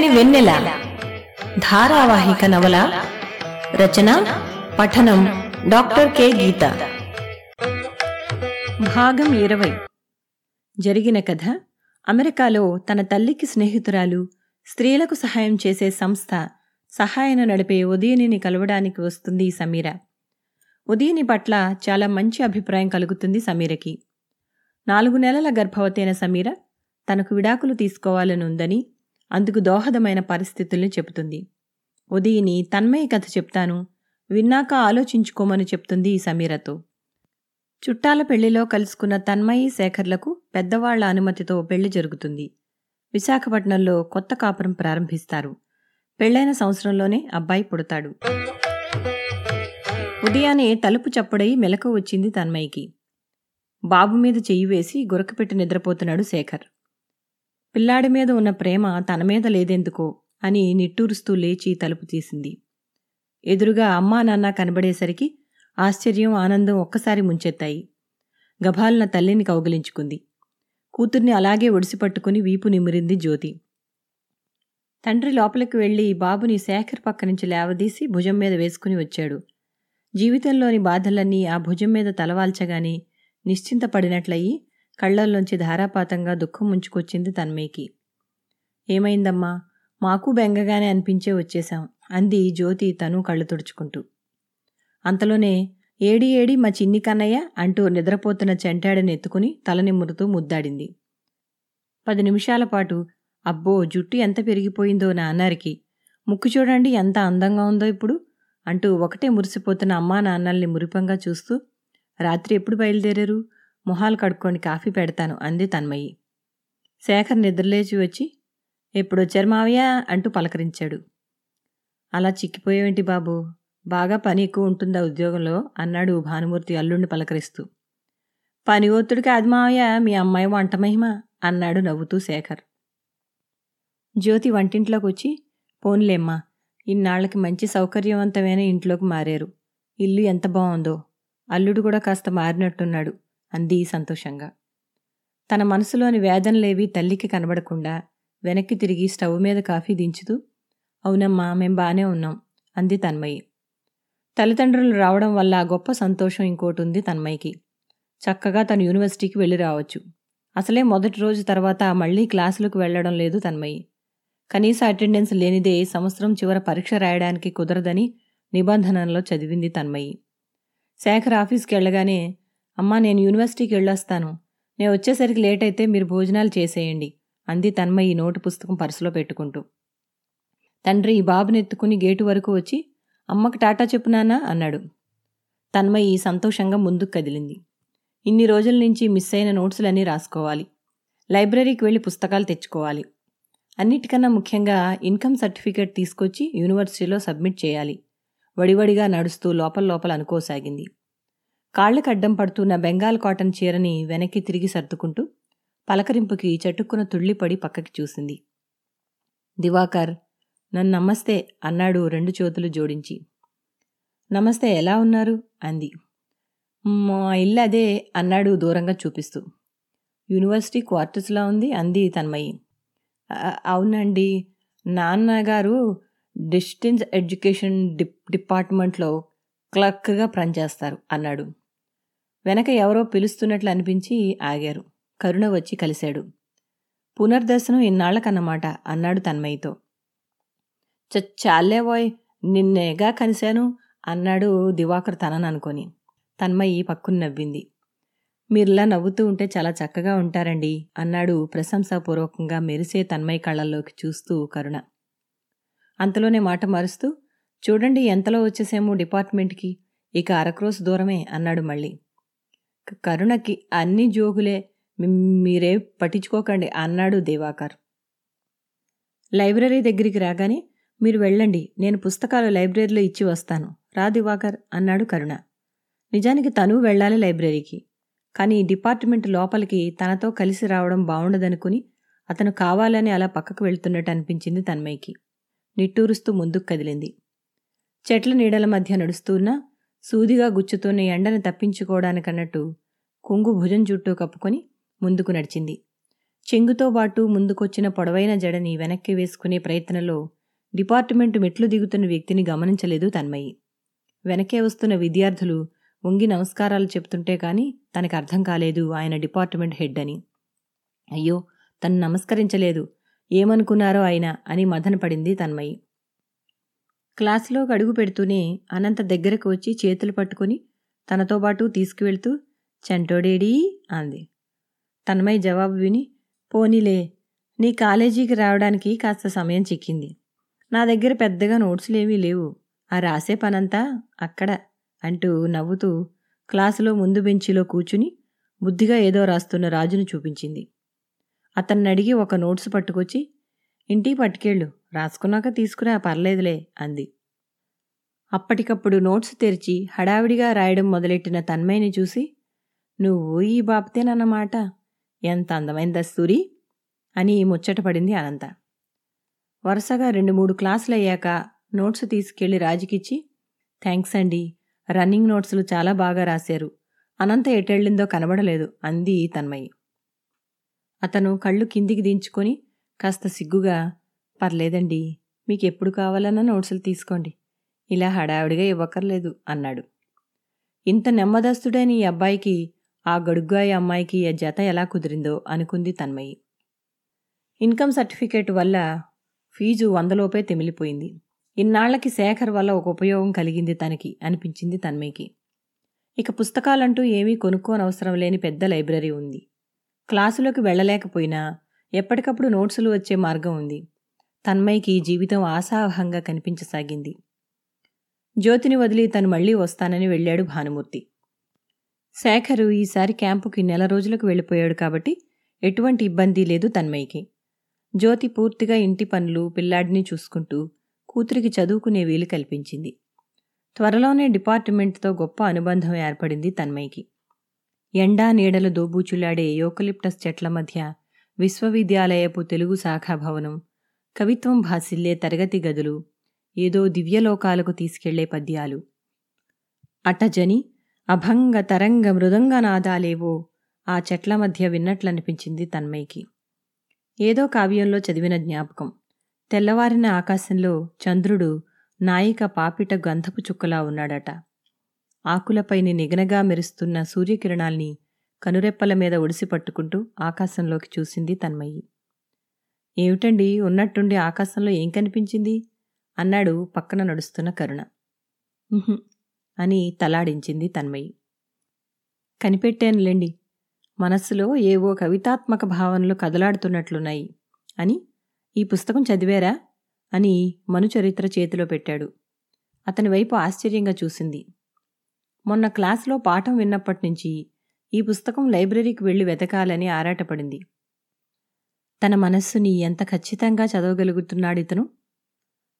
చల్లని వెన్నెల. ధారావాహిక నవల రచన పఠనం డాక్టర్ కె. గీత. భాగం ఇరవై. జరిగిన కథ అమెరికాలో తన తల్లికి స్నేహితురాలు స్త్రీలకు సహాయం చేసే సంస్థ సహాయను నడిపే ఉదయనిని కలవడానికి వస్తుంది సమీర. ఉదయని పట్ల చాలా మంచి అభిప్రాయం కలుగుతుంది సమీరకి. నాలుగు నెలల గర్భవతైన సమీర తనకు విడాకులు తీసుకోవాలని ఉందని అందుకు దోహదమైన పరిస్థితుల్ని చెబుతుంది. ఉదయని తన్మయ కథ చెప్తాను. విన్నాక ఆలోచించుకోమని చెప్తుంది ఈ సమీరతో. చుట్టాల పెళ్ళిలో కలుసుకున్న తన్మయి శేఖర్లకు పెద్దవాళ్ళ అనుమతితో పెళ్ళి జరుగుతుంది. విశాఖపట్నంలో కొత్త కాపురం ప్రారంభిస్తారు. పెళ్ళైన సంవత్సరంలోనే అబ్బాయి పుడతాడు. ఉదయాన్నే తలుపు చప్పుడై మెలకు వచ్చింది తన్మయికి. బాబు మీద చెయ్యి వేసి గురకపెట్టి నిద్రపోతున్నాడు శేఖర్. పిల్లాడి మీద ఉన్న ప్రేమ తన మీద లేదెందుకో అని నిట్టూరుస్తూ లేచి తలుపు తీసింది. ఎదురుగా అమ్మా నాన్న కనబడేసరికి ఆశ్చర్యం ఆనందం ఒక్కసారి ముంచెత్తాయి. గభాలన తల్లిని కౌగిలించుకుంది. కూతుర్ని అలాగే ఒడిసిపట్టుకుని వీపు నిమిరింది జ్యోతి. తండ్రి లోపలికి వెళ్ళి బాబుని శేఖర్ పక్క నుంచి లేవదీసి భుజం మీద వేసుకుని వచ్చాడు. జీవితంలోని బాధలన్నీ ఆ భుజం మీద తలవాల్చగానే నిశ్చింతపడినట్లయి కళ్ళల్లోంచి ధారాపాతంగా దుఃఖం ముంచుకొచ్చింది తన్మయ్యకి. ఏమైందమ్మా? మాకు బెంగగానే అనిపించే వచ్చేశాం. అంది జ్యోతి తను కళ్ళు తుడుచుకుంటూ. అంతలోనే ఏడి ఏడి మా చిన్ని కన్నయ్య అంటూ నిద్రపోతున్న చెంటాడని ఎత్తుకుని తలనిమ్మురుతూ ముద్దాడింది. పది నిమిషాల పాటు అబ్బో జుట్టు ఎంత పెరిగిపోయిందో నా అన్నారికి ముక్కు చూడండి ఎంత అందంగా ఉందో ఇప్పుడు అంటూ ఒకటే మురిసిపోతున్న అమ్మా నాన్నల్ని మురిపంగా చూస్తూ రాత్రి ఎప్పుడు బయలుదేరారు? మొహాలు కడుక్కొని కాఫీ పెడతాను అంది తన్మయ్యి శేఖర్ నిద్రలేచి వచ్చి ఎప్పుడొచ్చారు మావయ్య? అంటూ పలకరించాడు. అలా చిక్కిపోయేవేంటి బాబు? బాగా పని ఎక్కువ ఉంటుందా ఉద్యోగంలో? అన్నాడు భానుమూర్తి అల్లుణ్ణి పలకరిస్తూ. పని ఒత్తుడికి అది మావయ్య మీ అమ్మాయి వంట మహిమ అన్నాడు నవ్వుతూ శేఖర్. జ్యోతి వంటింట్లోకి వచ్చి పోన్లేమ్మా ఇన్నాళ్ళకి మంచి సౌకర్యవంతమైన ఇంట్లోకి మారారు. ఇల్లు ఎంత బాగుందో అల్లుడు కూడా కాస్త మారినట్టున్నాడు. అంది సంతోషంగా. తన మనసులోని వేదనలేవి తల్లికి కనబడకుండా వెనక్కి తిరిగి స్టవ్ మీద కాఫీ దించుతూ అవునమ్మా మేం బానే ఉన్నాం అంది తన్మయ్యి తల్లిదండ్రులు రావడం వల్ల గొప్ప సంతోషం ఇంకోటి ఉంది తన్మయ్యకి చక్కగా తను యూనివర్సిటీకి వెళ్ళి రావచ్చు. అసలే మొదటి రోజు తర్వాత మళ్ళీ క్లాసులకు వెళ్ళడం లేదు తన్మయ్యి కనీస అటెండెన్స్ లేనిదే సంవత్సరం చివర పరీక్ష రాయడానికి కుదరదని నిబంధనలో చదివింది తన్మయ్యి శేఖర్ ఆఫీస్కి వెళ్ళగానే అమ్మా నేను యూనివర్సిటీకి వెళ్ళొస్తాను. నేను వచ్చేసరికి లేట్ అయితే మీరు భోజనాలు చేసేయండి అంది తన్మయ్యి నోటు పుస్తకం పర్సులో పెట్టుకుంటూ. తండ్రి ఈ బాబునెత్తుకుని గేటు వరకు వచ్చి అమ్మకు టాటా చెప్పునానా అన్నాడు. తన్మయ్యి సంతోషంగా ముందుకు కదిలింది. ఇన్ని రోజుల నుంచి మిస్ అయిన నోట్సులన్నీ రాసుకోవాలి. లైబ్రరీకి వెళ్ళి పుస్తకాలు తెచ్చుకోవాలి. అన్నిటికన్నా ముఖ్యంగా ఇన్కమ్ సర్టిఫికేట్ తీసుకొచ్చి యూనివర్సిటీలో సబ్మిట్ చేయాలి. వడివడిగా నడుస్తూ లోపల లోపల అనుకోసాగింది. కాళ్ళకు అడ్డం పడుతున్న బెంగాల్ కాటన్ చీరని వెనక్కి తిరిగి సర్దుకుంటూ పలకరింపుకి చటుక్కున తుళ్ళిపడి పక్కకి చూసింది. దివాకర్ నన్ను నమస్తే అన్నాడు రెండు చేతులు జోడించి. నమస్తే ఎలా ఉన్నారు? అంది. మా ఇల్లు అదే అన్నాడు దూరంగా చూపిస్తూ. యూనివర్సిటీ క్వార్టర్స్లో ఉంది అంది తన్మయ్యి అవునండి. నాన్నగారు డిస్టెన్స్ ఎడ్యుకేషన్ డిప్ డిపార్ట్మెంట్లో క్లర్క్గా పనిచేస్తారు అన్నాడు. వెనక ఎవరో పిలుస్తున్నట్లు అనిపించి ఆగారు. కరుణ వచ్చి కలిశాడు. పునర్దర్శనం ఇన్నాళ్ళకన్నమాట అన్నాడు తన్మయ్యతో "చ నిన్నేగా కలిశాను అన్నాడు దివాకర్ తనని అనుకొని. తన్మయ్యి పక్కున నవ్వింది. మీరిలా నవ్వుతూ ఉంటే చాలా చక్కగా ఉంటారండి అన్నాడు ప్రశంసాపూర్వకంగా మెరిసే తన్మయ్య కళ్ళల్లోకి చూస్తూ కరుణ. అంతలోనే మాట మారుస్తూ చూడండి ఎంతలో వచ్చేసేమో డిపార్ట్మెంట్కి ఇక అరక్రోస్ దూరమే అన్నాడు మళ్ళీ. కరుణకి అన్ని జోగులే మీరే పట్టించుకోకండి అన్నాడు దేవాకర్. లైబ్రరీ దగ్గరికి రాగానే మీరు వెళ్ళండి నేను పుస్తకాలు లైబ్రరీలో ఇచ్చి వస్తాను. రా దివాకర్ అన్నాడు కరుణ. నిజానికి తను వెళ్ళాలి లైబ్రరీకి. కానీ డిపార్ట్మెంట్ లోపలికి తనతో కలిసి రావడం బావుండదనుకుని అతను కావాలని అలా పక్కకు వెళ్తున్నట్టు అనిపించింది తన్మయ్యకి. నిట్టూరుస్తూ ముందుకు కదిలింది. చెట్ల నీడల మధ్య నడుస్తున్నా సూదిగా గుచ్చుతోనే ఎండను తప్పించుకోవడానికన్నట్టు కొంగు భుజం చుట్టూ కప్పుకొని ముందుకు నడిచింది. చెంగుతో పాటు ముందుకొచ్చిన పొడవైన జడని వెనక్కి వేసుకునే ప్రయత్నంలో డిపార్ట్మెంట్ మెట్లు దిగుతున్న వ్యక్తిని గమనించలేదు తన్మయి. వెనకే వస్తున్న విద్యార్థులు వంగి నమస్కారాలు చెప్తుంటే కానీ తనకు అర్థం కాలేదు ఆయన డిపార్ట్మెంట్ హెడ్ అని. అయ్యో తను నమస్కరించలేదు. ఏమనుకున్నారో ఆయన అని మదనపడింది తన్మయి. క్లాసులో అడుగు పెడుతూనే అనంత దగ్గరకు వచ్చి చేతులు పట్టుకుని తనతో పాటు తీసుకువెళ్తూ చెంటోడేడీ అంది. తన్మయ్య జవాబు విని పోనీలే నీ కాలేజీకి రావడానికి కాస్త సమయం చిక్కింది. నా దగ్గర పెద్దగా నోట్స్లేమీ లేవు ఆ రాసే పనంతా అక్కడ అంటూ నవ్వుతూ క్లాసులో ముందు బెంచిలో కూచుని బుద్ధిగా ఏదో రాస్తున్న రాజును చూపించింది. అతన్ని అడిగి ఒక నోట్స్ పట్టుకొచ్చి ఇంటికి పట్టుకెళ్ళు రాసుకున్నాక తీసుకురా పర్లేదులే అంది. అప్పటికప్పుడు నోట్స్ తెరిచి హడావిడిగా రాయడం మొదలెట్టిన తన్మయ్యని చూసి నువ్వు ఈ బాప్తేనన్నమాట? ఎంత అందమైన దస్తూరి? అని ముచ్చటపడింది అనంత. వరుసగా రెండు మూడు క్లాసులు అయ్యాక నోట్స్ తీసుకెళ్ళి రాజుకిచ్చి థ్యాంక్స్ అండి రన్నింగ్ నోట్సులు చాలా బాగా రాశారు. అనంత ఎటెళ్ళిందో కనబడలేదు అంది తన్మయ్యి. అతను కళ్ళు కిందికి దించుకొని కాస్త సిగ్గుగా పర్లేదండి. మీకు ఎప్పుడు కావాలన్నా నోట్సులు తీసుకోండి. ఇలా హడావిడిగా ఇవ్వక్కర్లేదు అన్నాడు. ఇంత నెమ్మదస్తుడైన ఈ అబ్బాయికి ఆ గడుగ్గాయి అమ్మాయికి ఆ జత ఎలా కుదిరిందో అనుకుంది తన్మయి. ఇన్కమ్ సర్టిఫికేట్ వల్ల ఫీజు వందలోపే తెమిలిపోయింది. ఇన్నాళ్ళకి శేఖర్ వల్ల ఒక ఉపయోగం కలిగింది తనకి అనిపించింది తన్మయ్యకి ఇక పుస్తకాలంటూ ఏమీ కొనుక్కోనవసరం లేని పెద్ద లైబ్రరీ ఉంది. క్లాసులోకి వెళ్ళలేకపోయినా ఎప్పటికప్పుడు నోట్సులు వచ్చే మార్గం ఉంది. తన్మయ్యకి జీవితం ఆశావహంగా కనిపించసాగింది. జ్యోతిని వదిలి తను మళ్ళీ వస్తానని వెళ్ళాడు భానుమూర్తి. శేఖరు ఈసారి క్యాంపుకి నెల రోజులకు వెళ్ళిపోయాడు కాబట్టి ఎటువంటి ఇబ్బంది లేదు తన్మయ్యకి. జ్యోతి పూర్తిగా ఇంటి పనులు పిల్లాడిని చూసుకుంటూ కూతురికి చదువుకునే వీలు కల్పించింది. త్వరలోనే డిపార్ట్మెంట్తో గొప్ప అనుబంధం ఏర్పడింది తన్మయ్యకి. ఎండా నీడలు దోబూచులాడే యోకలిప్టస్ చెట్ల మధ్య విశ్వవిద్యాలయపు తెలుగు శాఖా భవనం కవిత్వం భాసిల్లే తరగతి గదులు ఏదో దివ్యలోకాలకు తీసుకెళ్ళే పద్యాలు. అటజని అభంగ తరంగ మృదంగనాదాలేవో ఆ చెట్ల మధ్య విన్నట్లనిపించింది తన్మయ్యకి. ఏదో కావ్యంలో చదివిన జ్ఞాపకం. తెల్లవారిన ఆకాశంలో చంద్రుడు నాయిక పాపిట గంధపు చుక్కలా ఉన్నాడట. ఆకులపైని నిగనగా మెరుస్తున్న సూర్యకిరణాల్ని కనురెప్పల మీద ఒడిసి పట్టుకుంటూ ఆకాశంలోకి చూసింది తన్మయ్యి. ఏమిటండి ఉన్నట్టుండి ఆకాశంలో ఏం కనిపించింది? అన్నాడు పక్కన నడుస్తున్న కరుణ. అని తలాడించింది తన్మయ్యి కనిపెట్టానులేండి మనస్సులో ఏవో కవితాత్మక భావనలు కదలాడుతున్నట్లున్నాయి అని ఈ పుస్తకం చదివారా? అని మనుచరిత్ర చేతిలో పెట్టాడు. అతని వైపు ఆశ్చర్యంగా చూసింది. మొన్న క్లాసులో పాఠం విన్నప్పటినుంచి ఈ పుస్తకం లైబ్రరీకి వెళ్ళి వెతకాలని ఆరాటపడింది. తన మనస్సుని ఎంత ఖచ్చితంగా చదవగలుగుతున్నాడు ఇతను?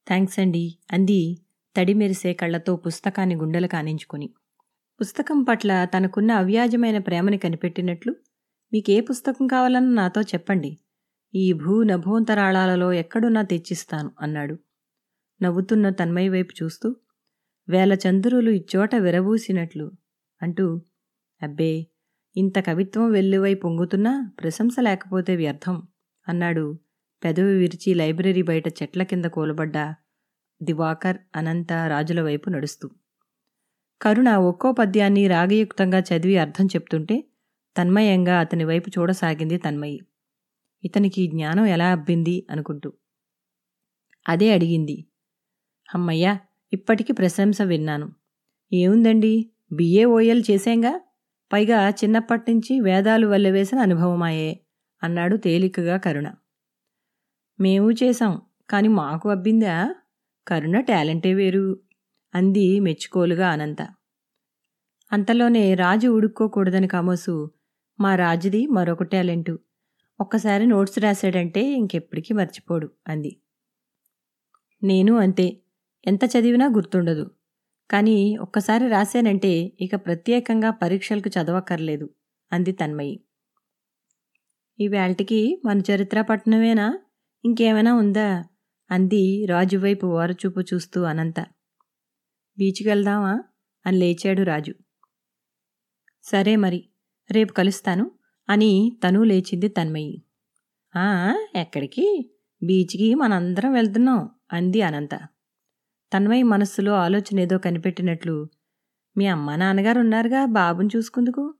థ్యాంక్స్ అండి అంది తడి మెరిసే కళ్ళతో పుస్తకాన్ని గుండెలు కానించుకొని. పుస్తకం పట్ల తనకున్న అవ్యాజమైన ప్రేమని కనిపెట్టినట్లు? మీకే పుస్తకం కావాలన్నా నాతో చెప్పండి. ఈ భూ నభోంతరాళాలలో ఎక్కడున్నా తెచ్చిస్తాను అన్నాడు. నవ్వుతున్న తన్మయ్య వైపు చూస్తూ వేల చంద్రులు ఇచ్చోట విరబూసినట్లు అంటూ అబ్బే ఇంత కవిత్వం వెల్లువై పొంగుతున్నా ప్రశంస లేకపోతే వ్యర్థం. అన్నాడు. పెదవి విరిచి లైబ్రరీ బయట చెట్ల కింద కూలబడ్డ దివాకర్ అనంత రాజుల వైపు నడుస్తూ. కరుణ ఒక్కో పద్యాన్ని రాగయుక్తంగా చదివి అర్థం చెప్తుంటే తన్మయంగా అతని వైపు చూడసాగింది తన్మయి. ఇతనికి జ్ఞానం ఎలా అబ్బింది అనుకుంటూ. అదే అడిగింది. అమ్మయ్యా ఇప్పటికి ప్రశంస విన్నాను. ఏముందండి? బిఏ ఓఎల్ చేసేంగా? పైగా చిన్నప్పటినుంచి వేదాలు వల్లవేసిన అనుభవమాయే. అన్నాడు తేలికగా కరుణ. మేము చేశాం కాని మాకు అబ్బిందా? కరుణ టాలెంటే వేరు అంది మెచ్చుకోలుగా అనంత. అంతలోనే రాజు ఉడుక్కోకూడదని కామోసు మా రాజుది మరొక టాలెంటు. ఒక్కసారి నోట్స్ రాశాడంటే ఇంకెప్పటికీ మర్చిపోడు అంది. నేను అంతే ఎంత చదివినా గుర్తుండదు. కానీ ఒక్కసారి రాశానంటే ఇక ప్రత్యేకంగా పరీక్షలకు చదవక్కర్లేదు అంది తన్మయి. ఈ వేల్టికి మన చరిత్ర పట్టణమేనా ఇంకేమైనా ఉందా? అంది రాజు వైపు ఓరచూపు చూస్తూ అనంత. బీచ్కి వెళ్దామా అని లేచాడు రాజు. సరే మరి రేపు కలుస్తాను అని తను లేచింది తన్మయ్యి "ఆ, ఎక్కడికి? బీచ్కి మనందరం వెళ్తున్నాం అంది అనంత. తన్మయి మనస్సులో ఆలోచన ఏదో కనిపెట్టినట్లు మీ అమ్మ నాన్నగారు ఉన్నారుగా బాబుని చూసుకుందుకు.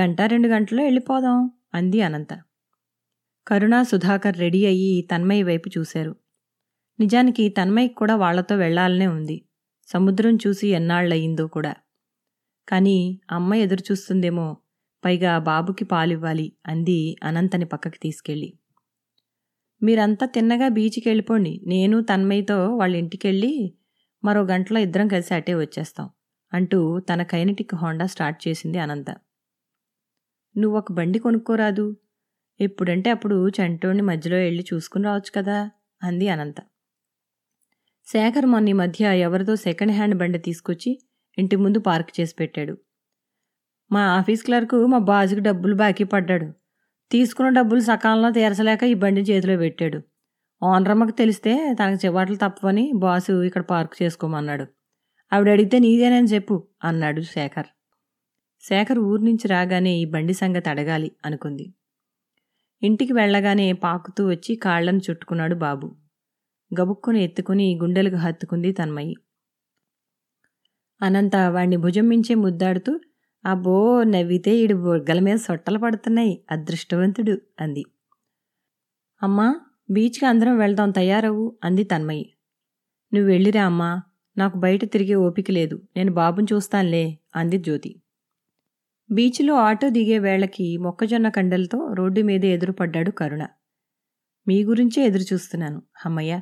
గంట రెండు గంటల్లో వెళ్ళిపోదాం అంది అనంత. కరుణ సుధాకర్ రెడీ అయ్యి తన్మయి వైపు చూశారు. నిజానికి తన్మయ్యకి కూడా వాళ్ళతో వెళ్ళాలనే ఉంది. సముద్రం చూసి ఎన్నాళ్ళయిందో కూడా. కానీ అమ్మ ఎదురు చూస్తుందేమో పైగా బాబుకి పాలివ్వాలి అంది అనంతని పక్కకి తీసుకెళ్ళి. మీరంతా తిన్నగా బీచ్కి వెళ్ళిపోండి. నేను తన్మయ్యతో వాళ్ళ ఇంటికెళ్ళి మరో గంటలో ఇద్దరం కలిసి అటే వచ్చేస్తాం అంటూ తన కైనటిక్ హోండా స్టార్ట్ చేసింది అనంత. నువ్వు ఒక బండి కొనుక్కోరాదు. ఎప్పుడంటే అప్పుడు చంటోని మధ్యలో వెళ్ళి చూసుకుని రావచ్చు కదా అంది అనంత. శేఖర్ మొన్న ఈ మధ్య ఎవరిదో సెకండ్ హ్యాండ్ బండి తీసుకొచ్చి ఇంటి ముందు పార్క్ చేసి పెట్టాడు. మా ఆఫీస్ క్లర్కు మా బాజుకు డబ్బులు బాకీ పడ్డాడు. తీసుకున్న డబ్బులు సకాలంలో తీర్చలేక ఈ బండిని చేతిలో పెట్టాడు. ఓనర్ అమ్మకు తెలిస్తే తనకు చివాట్లు తప్పవని బాసు ఇక్కడ పార్క్ చేసుకోమన్నాడు. ఆవిడ అడిగితే నీదేనని చెప్పు అన్నాడు శేఖర్. శేఖర్ ఊరి నుంచి రాగానే ఈ బండి సంగతి అడగాలి అనుకుంది. ఇంటికి వెళ్ళగానే పాకుతూ వచ్చి కాళ్ళను చుట్టుకున్నాడు బాబు. గబుక్కుని ఎత్తుకుని గుండెలకు హత్తుకుంది తన్మయి. అనంత వాణ్ణి భుజం మించే ముద్దాడుతూ అబ్బో నవ్వితే ఈడు బొగ్గల మీద సొట్టలు పడుతున్నాయి అదృష్టవంతుడు అంది. అమ్మా బీచ్కి అందరం వెళ్దాం తయారవు అంది తన్మయి. నువ్వు వెళ్ళిరా అమ్మా నాకు బయట తిరిగే ఓపిక లేదు నేను బాబుని చూస్తానులే అంది జ్యోతి. బీచ్లో ఆటో దిగే వేళకి మొక్కజొన్న కండలతో రోడ్డు మీద ఎదురుపడ్డాడు కరుణ. మీ గురించే ఎదురు చూస్తున్నాను అమ్మయ్య.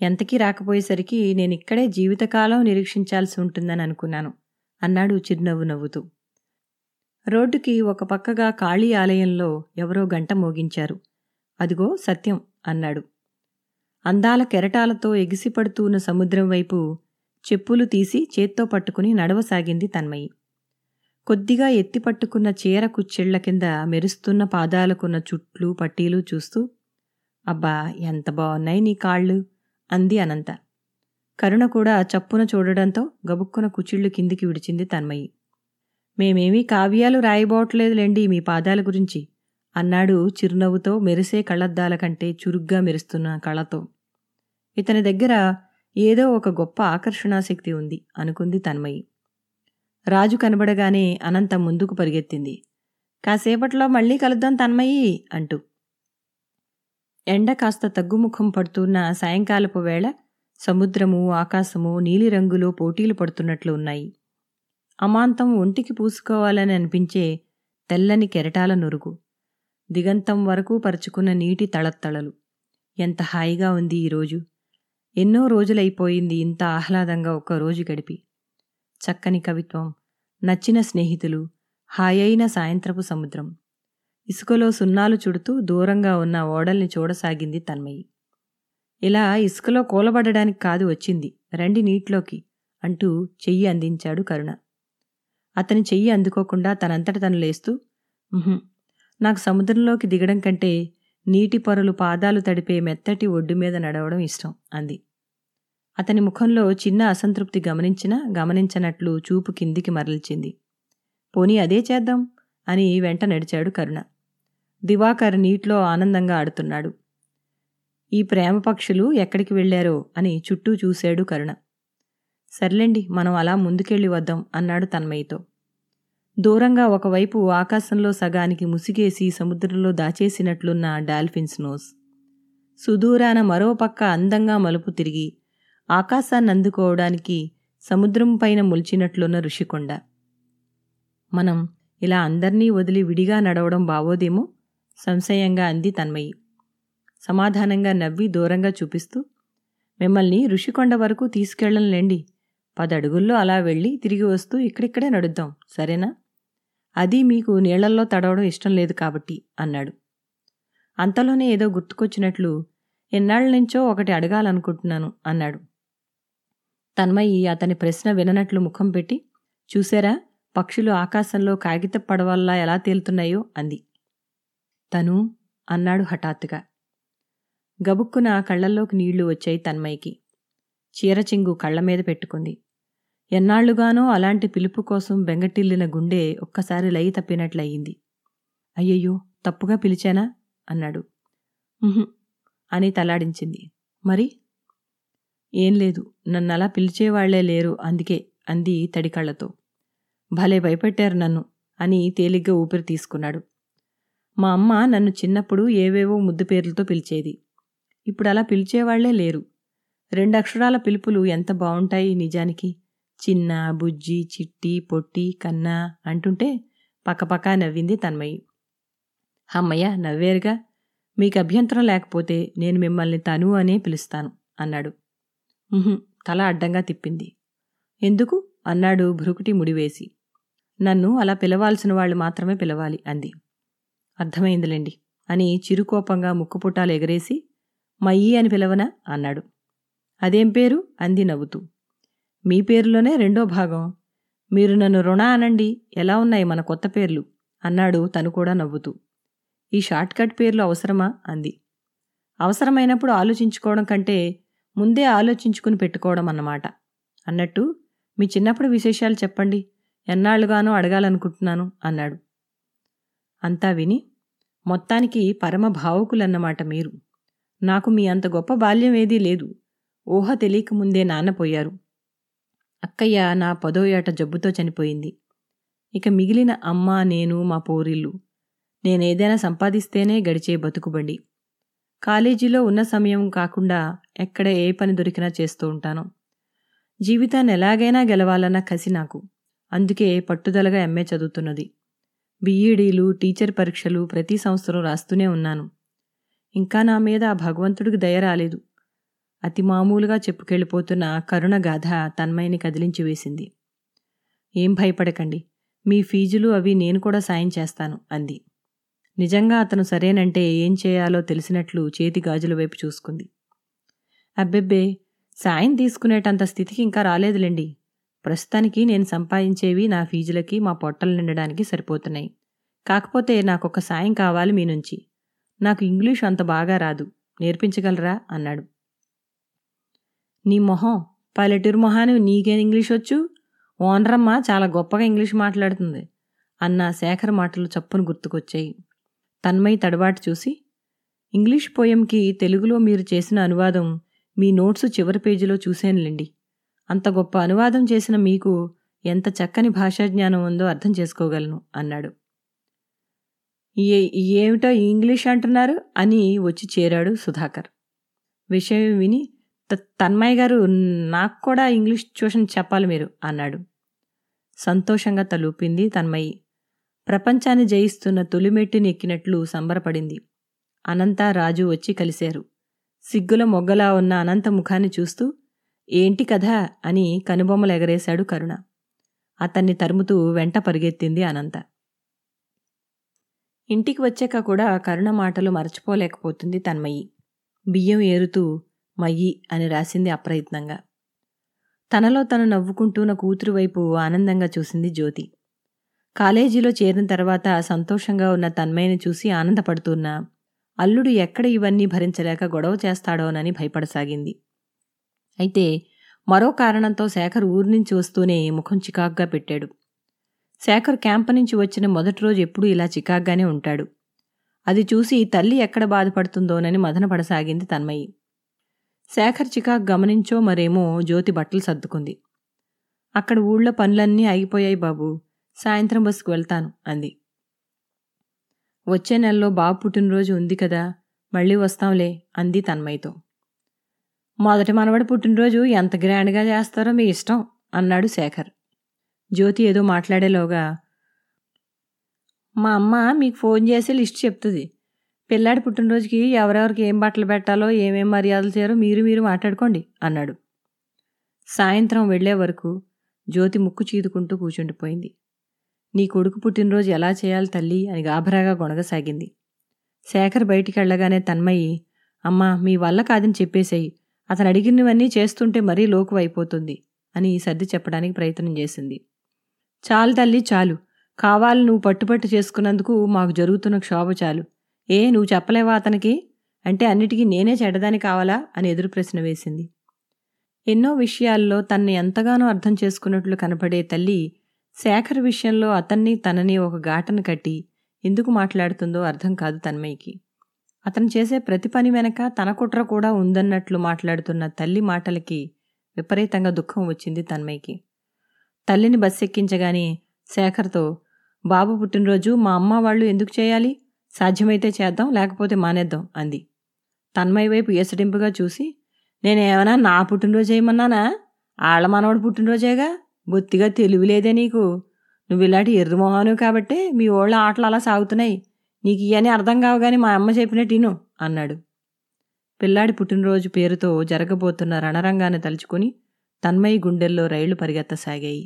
ఎంతకీ రాకపోయేసరికి నేను ఇక్కడే జీవితకాలం నిరీక్షించాల్సి ఉంటుందని అనుకున్నాను అన్నాడు చిరునవ్వు నవ్వుతూ. రోడ్డుకి ఒక పక్కగా కాళీ ఆలయంలో ఎవరో గంట మోగించారు. అదిగో సత్యం అన్నాడు. అందాల కెరటాలతో ఎగిసిపడుతూన్న సముద్రం వైపు చెప్పులు తీసి చేత్తో పట్టుకుని నడవసాగింది తన్మయి. కొద్దిగా ఎత్తి పట్టుకున్న చీర కుచ్చెళ్ళ కింద మెరుస్తున్న పాదాలకున్న చుట్లు పట్టీలు చూస్తూ అబ్బా ఎంత బాగున్నాయి నీ కాళ్ళు అంది అనంత. కరుణ కూడా చప్పున చూడడంతో గబుక్కున కుచిళ్ళు కిందికి విడిచింది తన్మయి. మేమేమీ కావ్యాలు రాయబోవట్లేదులేండి మీ పాదాల గురించి అన్నాడు చిరునవ్వుతో మెరిసే కళ్ళద్దాల కంటే చురుగ్గా మెరుస్తున్న కళతో. ఇతని దగ్గర ఏదో ఒక గొప్ప ఆకర్షణాశక్తి ఉంది అనుకుంది తన్మయి. రాజు కనబడగానే అనంత ముందుకు పరిగెత్తింది. కాసేపట్లో మళ్ళీ కలుద్దాం తన్మయి అంటూ. ఎండ కాస్త తగ్గుముఖం పడుతున్న సాయంకాలపు వేళ సముద్రము ఆకాశము నీలిరంగులో పోటీలు పడుతున్నట్లు ఉన్నాయి. అమాంతం ఒంటికి పూసుకోవాలని అనిపించే తెల్లని కెరటాల నురుగు. దిగంతం వరకు పరుచుకున్న నీటి తళత్తళలు. ఎంత హాయిగా ఉంది ఈరోజు ఎన్నో రోజులైపోయింది ఇంత ఆహ్లాదంగా ఒక్క రోజు గడిపి. చక్కని కవిత్వం నచ్చిన స్నేహితులు హాయైన సాయంత్రపు సముద్రం. ఇసుకలో సున్నాలు చుడుతూ దూరంగా ఉన్న ఓడల్ని చూడసాగింది తన్మయి. ఇలా ఇసుకలో కూలబడడానికి కాదు వచ్చింది రండి నీటిలోకి అంటూ చెయ్యి అందించాడు కరుణ. అతని చెయ్యి అందుకోకుండా తనంతట తను లేస్తూ నాకు సముద్రంలోకి దిగడం కంటే నీటి పొరలు పాదాలు తడిపే మెత్తటి ఒడ్డు మీద నడవడం ఇష్టం అంది. అతని ముఖంలో చిన్న అసంతృప్తి గమనించినా గమనించనట్లు చూపు కిందికి మరల్చింది. పోనీ అదే చేద్దాం? అని వెంట నడిచాడు కరుణ. దివాకర్ నీటిలో ఆనందంగా ఆడుతున్నాడు. ఈ ప్రేమ పక్షులు ఎక్కడికి వెళ్ళారో అని చుట్టూ చూశాడు కరుణ. సర్లేండి మనం అలా ముందుకెళ్ళి వద్దాం అన్నాడు తన్మయ్యతో దూరంగా ఒకవైపు ఆకాశంలో సగానికి ముసిగేసి సముద్రంలో దాచేసినట్లున్న డాల్ఫిన్స్ నోస్. సుదూరాన మరో పక్క అందంగా మలుపు తిరిగి ఆకాశాన్ని అందుకోవడానికి సముద్రం పైన మొలిచినట్లున్న ఋషికొండ. మనం ఇలా అందర్నీ వదిలి విడిగా నడవడం బావోదేమో? సంశయంగా అంది తన్మయి. సమాధానంగా నవ్వి దూరంగా చూపిస్తూ మిమ్మల్ని ఋషికొండ వరకు తీసుకెళ్ళంలేండి పదడుగుల్లో అలా వెళ్ళి తిరిగి వస్తూ ఇక్కడిక్కడే నడుద్దాం. సరేనా? అది మీకు నీళ్ళల్లో తడవడం ఇష్టం లేదు కాబట్టి అన్నాడు. అంతలోనే ఏదో గుర్తుకొచ్చినట్లు ఎన్నాళ్ళ నుంచో ఒకటి అడగాలనుకుంటున్నాను అన్నాడు. తన్మయి అతని ప్రశ్న విననట్లు ముఖం పెట్టి చూసారా పక్షులు ఆకాశంలో కాగిత పడవల్లా ఎలా తేలుతున్నాయో అంది. తను అన్నాడు హఠాత్తుగా. గబుక్కున కళ్ళల్లోకి నీళ్ళు వచ్చాయి తన్మయికి. చీరచింగు కళ్ళ మీద పెట్టుకుంది. ఎన్నాళ్ళుగానో అలాంటి పిలుపు కోసం బెంగటిల్లిన గుండె ఒక్కసారి లయి తప్పినట్లయింది. అయ్యయ్యో తప్పుగా పిలిచానా అన్నాడు. అని తలాడించింది. మరి? ఏం లేదు. నన్నలా పిలిచేవాళ్ళే లేరు అందుకే అంది తడికళ్ళతో. భలే భయపెట్టారు నన్ను అని తేలిగ్గా ఊపిరి తీసుకున్నాడు. మా అమ్మ నన్ను చిన్నప్పుడు ఏవేవో ముద్దు పేర్లతో పిలిచేది. ఇప్పుడలా పిలిచేవాళ్ళే లేరు. రెండక్షరాల పిలుపులు ఎంత బావుంటాయి నిజానికి. చిన్న, బుజ్జి, చిట్టి, పొట్టి, కన్నా అంటుంటే పక్కపక్క నవ్వింది తన్మయి. అమ్మయ్య నవ్వేరుగా. మీకు అభ్యంతరం లేకపోతే నేను మిమ్మల్ని తను అనే పిలుస్తాను అన్నాడు. తల అడ్డంగా తిప్పింది. ఎందుకు? అన్నాడు భ్రుకుటి ముడివేసి. నన్ను అలా పిలవాల్సిన వాళ్ళు మాత్రమే పిలవాలి అంది. అర్థమైందిలేండి అని చిరుకోపంగా ముక్కుపుటాలు ఎగరేసి మయ్యి అని పిలవనా అన్నాడు. అదేం పేరు? అంది నవ్వుతూ. మీ పేరులోనే రెండో భాగం. మీరు నన్ను రుణ అనండి ఎలా ఉన్నాయి మన కొత్త పేర్లు అన్నాడు తను కూడా నవ్వుతూ. ఈ షార్ట్కట్ పేర్లు అవసరమా? అంది. అవసరమైనప్పుడు ఆలోచించుకోవడం కంటే ముందే ఆలోచించుకుని పెట్టుకోవడం అన్నమాట. అన్నట్టు మీ చిన్నప్పుడు విశేషాలు చెప్పండి. ఎన్నాళ్ళుగానో అడగాలనుకుంటున్నాను అన్నాడు. అంతా విని మొత్తానికి పరమ భావుకులన్నమాట మీరు. నాకు మీ అంత గొప్ప బాల్యం ఏదీ లేదు. ఊహ తెలియకముందే ముందే పోయారు. అక్కయ్య నా పదో ఏట జబ్బుతో చనిపోయింది. ఇక మిగిలిన అమ్మ, నేను, మా పోరిల్లు. నేనేదైనా సంపాదిస్తేనే గడిచే బతుకుబండి. కాలేజీలో ఉన్న సమయం కాకుండా ఎక్కడ ఏ పని దొరికినా చేస్తూ ఉంటాను. జీవితాన్ని ఎలాగైనా గెలవాలన్న కసి నాకు. అందుకే పట్టుదలగా ఎంఏ చదువుతున్నది. బీఈడీలు టీచర్ పరీక్షలు ప్రతి సంవత్సరం రాస్తూనే ఉన్నాను. ఇంకా నా మీద ఆ భగవంతుడికి దయ రాలేదు. అతి మామూలుగా చెప్పుకెళ్ళిపోతున్న కరుణ గాథ తన్మయిని కదిలించి వేసింది. ఏం భయపడకండి. మీ ఫీజులు అవి నేను కూడా సాయం చేస్తాను అంది. నిజంగా అతను సరేనంటే ఏం చేయాలో తెలిసినట్లు చేతి గాజుల వైపు చూసుకుంది. అబ్బెబ్బే సాయం తీసుకునేటంత స్థితికి ఇంకా రాలేదులేండి. ప్రస్తుతానికి నేను సంపాదించేవి నా ఫీజులకి మా పొట్టలు నిండడానికి సరిపోతున్నాయి. కాకపోతే నాకొక సాయం కావాలి మీ నుంచి. నాకు ఇంగ్లీషు అంత బాగా రాదు. నేర్పించగలరా? అన్నాడు. నీ మొహం పల్లెటూరు మొహాను నీకేం ఇంగ్లీష్ వచ్చు ఓనరమ్మ చాలా గొప్పగా ఇంగ్లీష్ మాట్లాడుతుంది అన్న శేఖర్ మాటలు చప్పును గుర్తుకొచ్చాయి. తన్మయి తడబాటు చూసి ఇంగ్లీష్ పోయంకి తెలుగులో మీరు చేసిన అనువాదం మీ నోట్సు చివరి పేజీలో చూశానులేండి. అంత గొప్ప అనువాదం చేసిన మీకు ఎంత చక్కని భాషాజ్ఞానం ఉందో అర్థం చేసుకోగలను అన్నాడు. ఏ ఏమిటో ఇంగ్లీష్ అంటున్నారు అని వచ్చి చేరాడు సుధాకర్. విషయం విని తన్మయ్య గారు నాకు కూడా ఇంగ్లీష్ ట్యూషన్ చెప్పాలి మీరు అన్నాడు. సంతోషంగా తలూపింది తన్మయి. ప్రపంచాన్ని జయిస్తున్న తొలిమెట్టుని ఎక్కినట్లు సంబరపడింది. అనంత రాజు వచ్చి కలిశారు. సిగ్గుల మొగ్గలా ఉన్న అనంత ముఖాన్ని చూస్తూ ఏంటి కథ అని కనుబొమ్మలు ఎగరేశాడు కరుణ. అతన్ని తరుముతూ వెంట పరిగెత్తింది అనంత. ఇంటికి వచ్చాక కూడా కరుణ మాటలు మరచిపోలేకపోతుంది తన్మయ్యి బియ్యం ఏరుతూ మయ్యి అని రాసింది అప్రయత్నంగా. తనలో తను నవ్వుకుంటూన కూతురు వైపు ఆనందంగా చూసింది జ్యోతి. కాలేజీలో చేరిన తర్వాత సంతోషంగా ఉన్న తన్మయ్యని చూసి ఆనందపడుతున్నా అల్లుడు ఎక్కడ ఇవన్నీ భరించలేక గొడవ చేస్తాడోనని భయపడసాగింది. అయితే మరో కారణంతో శేఖర్ ఊరి నుంచి వస్తూనే ముఖం చికాగ్గా పెట్టాడు. శేఖర్ క్యాంపు నుంచి వచ్చిన మొదటి రోజు ఎప్పుడూ ఇలా చికాగ్గానే ఉంటాడు. అది చూసి తల్లి ఎక్కడ బాధపడుతుందోనని మదనపడసాగింది తన్మయి. శేఖర్ చికాగ్ గమనించో మరేమో జ్యోతి బట్టలు సర్దుకుంది. అక్కడ ఊళ్ళో పనులన్నీ ఆగిపోయాయి బాబూ. సాయంత్రం బస్సుకు వెళ్తాను అంది. వచ్చే నెలలో బాబు పుట్టినరోజు ఉంది కదా మళ్ళీ వస్తాంలే అంది తన్మయ్యతో. మొదటి మనవడి పుట్టినరోజు ఎంత గ్రాండ్గా చేస్తారో మీ ఇష్టం అన్నాడు శేఖర్. జ్యోతి ఏదో మాట్లాడేలోగా మా అమ్మ మీకు ఫోన్ చేసి లిస్ట్ చెప్తుంది. పిల్లాడి పుట్టినరోజుకి ఎవరెవరికి ఏం బట్టలు పెట్టాలో ఏమేం మర్యాదలు చేయాలో మీరు మీరు మాట్లాడుకోండి అన్నాడు. సాయంత్రం వెళ్ళే వరకు జ్యోతి ముక్కు చీదుకుంటూ కూచుండిపోయింది. నీ కొడుకు పుట్టినరోజు ఎలా చేయాలి తల్లి అని గాభరాగా గొనగసాగింది శేఖర్ బయటికెళ్ళగానే తన్మయి అమ్మా మీ వల్ల కాదని చెప్పేసేయి. అతను అడిగినవన్నీ చేస్తుంటే మరీ లోకు అయిపోతుంది అని సర్ది చెప్పడానికి ప్రయత్నం చేసింది. చాలు తల్లి చాలు. కావాలి నువ్వు పట్టుపట్టు చేసుకున్నందుకు మాకు జరుగుతున్న క్షోభ చాలు. ఏ నువ్వు చెప్పలేవా అతనికి? అంటే అన్నిటికీ నేనే చెడ్డదాని కావాలా అని ఎదురు ప్రశ్న వేసింది. ఎన్నో విషయాల్లో తన్ని ఎంతగానో అర్థం చేసుకున్నట్లు కనపడే తల్లి శేఖర్ విషయంలో అతన్ని తనని ఒక ఘాటను కట్టి ఎందుకు మాట్లాడుతుందో అర్థం కాదు తన్మయ్యకి. అతను చేసే ప్రతి పని వెనక తన కుట్ర కూడా ఉందన్నట్లు మాట్లాడుతున్న తల్లి మాటలకి విపరీతంగా దుఃఖం వచ్చింది తన్మయ్యకి. తల్లిని బస్ ఎక్కించగానే శేఖర్తో బాబు పుట్టినరోజు మా అమ్మ వాళ్ళు ఎందుకు చేయాలి? సాధ్యమైతే చేద్దాం లేకపోతే మానేద్దాం అంది. తన్మయ్య వైపు ఏసడింపుగా చూసి నేనేమన్నా నా పుట్టినరోజు చేయమన్నానా? ఆళ్ళ మనవడు పుట్టినరోజేగా? బొత్తిగా తెలివి లేదే నీకు. నువ్వు ఇలాంటి ఎర్రమోహను కాబట్టే మీ ఓళ్ళ ఆటలు అలా సాగుతున్నాయి. నీకు ఇవన్నీ అర్థం కావు కానీ మా అమ్మ చెప్పినట్టు ఇను అన్నాడు. పిల్లాడి పుట్టినరోజు పేరుతో జరగబోతున్న రణరంగాన్ని తలుచుకుని తన్మయి గుండెల్లో రైళ్ళు పరిగెత్తసాగాయి.